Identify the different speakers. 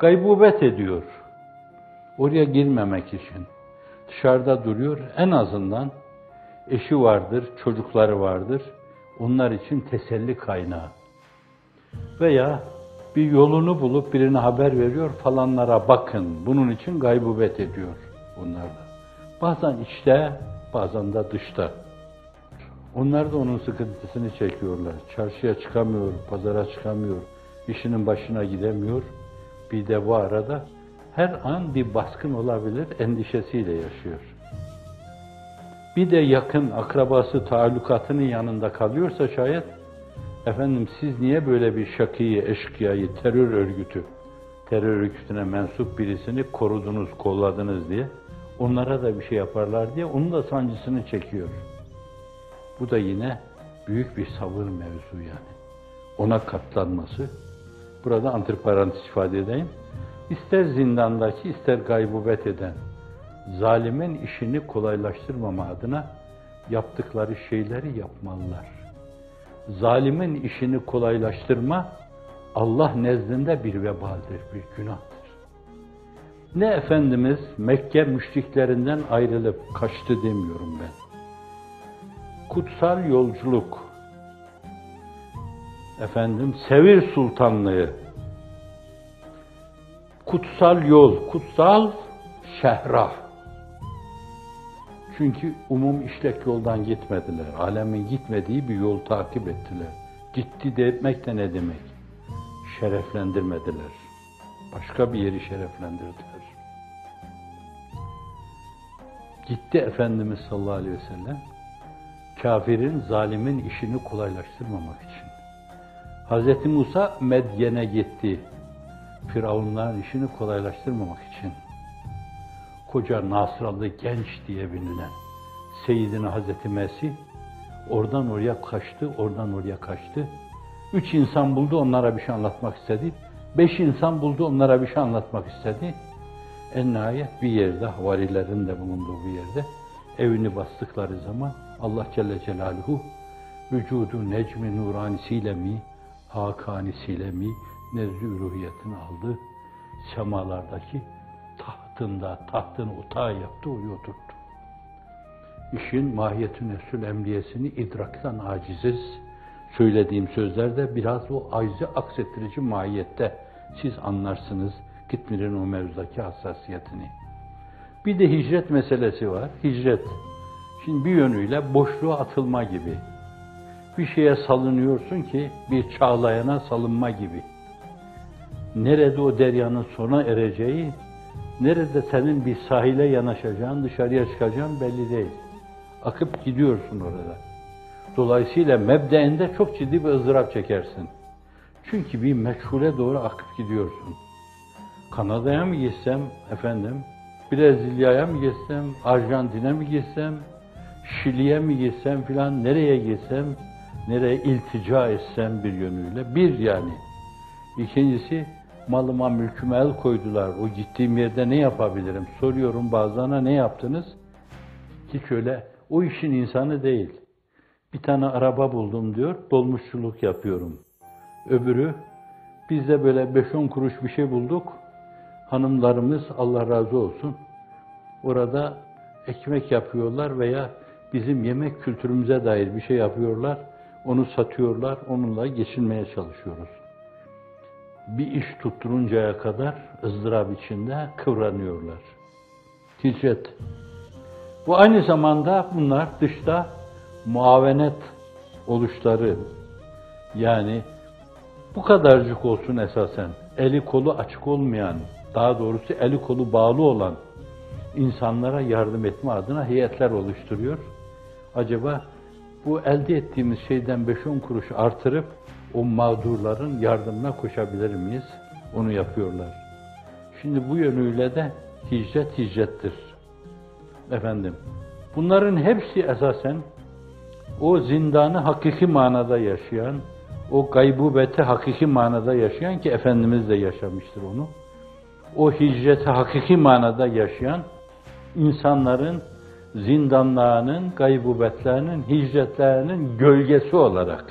Speaker 1: Gaybubet ediyor. Oraya girmemek için. Dışarıda duruyor. En azından eşi vardır, çocukları vardır. Onlar için teselli kaynağı. Veya bir yolunu bulup birine haber veriyor falanlara bakın. Bunun için gaybubet ediyor bunlar da. Bazen içte, bazen de dışta. Onlar da onun sıkıntısını çekiyorlar. Çarşıya çıkamıyor, pazara çıkamıyor, işinin başına gidemiyor. Bir de bu arada her an bir baskın olabilir endişesiyle yaşıyor. Bir de yakın akrabası taallukatının yanında kalıyorsa şayet efendim siz niye böyle bir şakıyı, eşkıyayı, terör örgütü, terör örgütüne mensup birisini korudunuz, kolladınız diye onlara da bir şey yaparlar diye onun da sancısını çekiyor. Bu da yine büyük bir sabır mevzu yani. Ona katlanması. Burada antiparantez ifade edeyim. İster zindandaki ister gaybubet eden zalimin işini kolaylaştırmama adına yaptıkları şeyleri yapmalılar. Zalimin işini kolaylaştırma Allah nezdinde bir vebaldir, bir günahtır. Ne Efendimiz Mekke müşriklerinden ayrılıp kaçtı demiyorum ben. Kutsal yolculuk, efendim Sevir Sultanlığı, kutsal yol, kutsal şehra. Çünkü umum işlek yoldan gitmediler. Alemin gitmediği bir yol takip ettiler. Gitti demek de ne demek? Şereflendirmediler. Başka bir yeri şereflendirdiler. Gitti Efendimiz sallallahu aleyhi ve sellem kafirin, zalimin işini kolaylaştırmamak için. Hz. Musa Medyen'e gitti. Firavunların işini kolaylaştırmamak için. Koca Nasralı genç diye bilinen Seyyidine Hazreti Mesih oradan oraya kaçtı, oradan oraya kaçtı. Üç insan buldu onlara bir şey anlatmak istedi. Beş insan buldu onlara bir şey anlatmak istedi. En nihayet bir yerde, havarilerin de bulunduğu bir yerde evini bastıkları zaman Allah Celle Celaluhu vücudu necmi nuranisiyle mi, hakanisiyle mi nezdü üruhiyetini aldı. Semalardaki tahtında, tahtını otağı yaptı, oraya oturttu. İşin mahiyetü nefsül emniyesini idraktan aciziz. Söylediğim sözlerde biraz o acizi aksettirici mahiyette siz anlarsınız gitmenin o mevzudaki hassasiyetini. Bir de hicret meselesi var. Hicret. Şimdi bir yönüyle boşluğa atılma gibi. Bir şeye salınıyorsun ki bir çağlayana salınma gibi. Nerede o deryanın sona ereceği, nerede senin bir sahile yanaşacağın, dışarıya çıkacağın belli değil. Akıp gidiyorsun orada. Dolayısıyla mebdeinde çok ciddi bir ızdırap çekersin. Çünkü bir meçhule doğru akıp gidiyorsun. Kanada'ya mı gitsem efendim, Brezilya'ya mı gitsem, Arjantin'e mi gitsem, Şili'ye mi gitsem filan, nereye gitsem, nereye iltica etsem bir yönüyle. Bir yani. İkincisi, malıma mülküme el koydular. O gittiğim yerde ne yapabilirim? Soruyorum bazılarına ne yaptınız? Hiç öyle, o işin insanı değil. Bir tane araba buldum diyor, dolmuşçuluk yapıyorum. Öbürü, biz de böyle 5-10 kuruş bir şey bulduk. Hanımlarımız Allah razı olsun. Orada ekmek yapıyorlar veya bizim yemek kültürümüze dair bir şey yapıyorlar. Onu satıyorlar, onunla geçinmeye çalışıyoruz. Bir iş tutturuncaya kadar ızdırap içinde kıvranıyorlar. Hicret. Bu aynı zamanda bunlar dışta muavenet oluşları yani bu kadarcık olsun esasen eli kolu açık olmayan daha doğrusu eli kolu bağlı olan insanlara yardım etme adına heyetler oluşturuyor. Acaba bu elde ettiğimiz şeyden 5-10 kuruş artırıp o mağdurların yardımına koşabilir miyiz? onu yapıyorlar. Şimdi bu yönüyle de hicret hicrettir. Efendim, bunların hepsi esasen o zindanı hakiki manada yaşayan, o gaybubeti hakiki manada yaşayan ki Efendimiz de yaşamıştır onu. O hicreti hakiki manada yaşayan insanların zindanlarının, gaybubetlerinin, hicretlerinin gölgesi olarak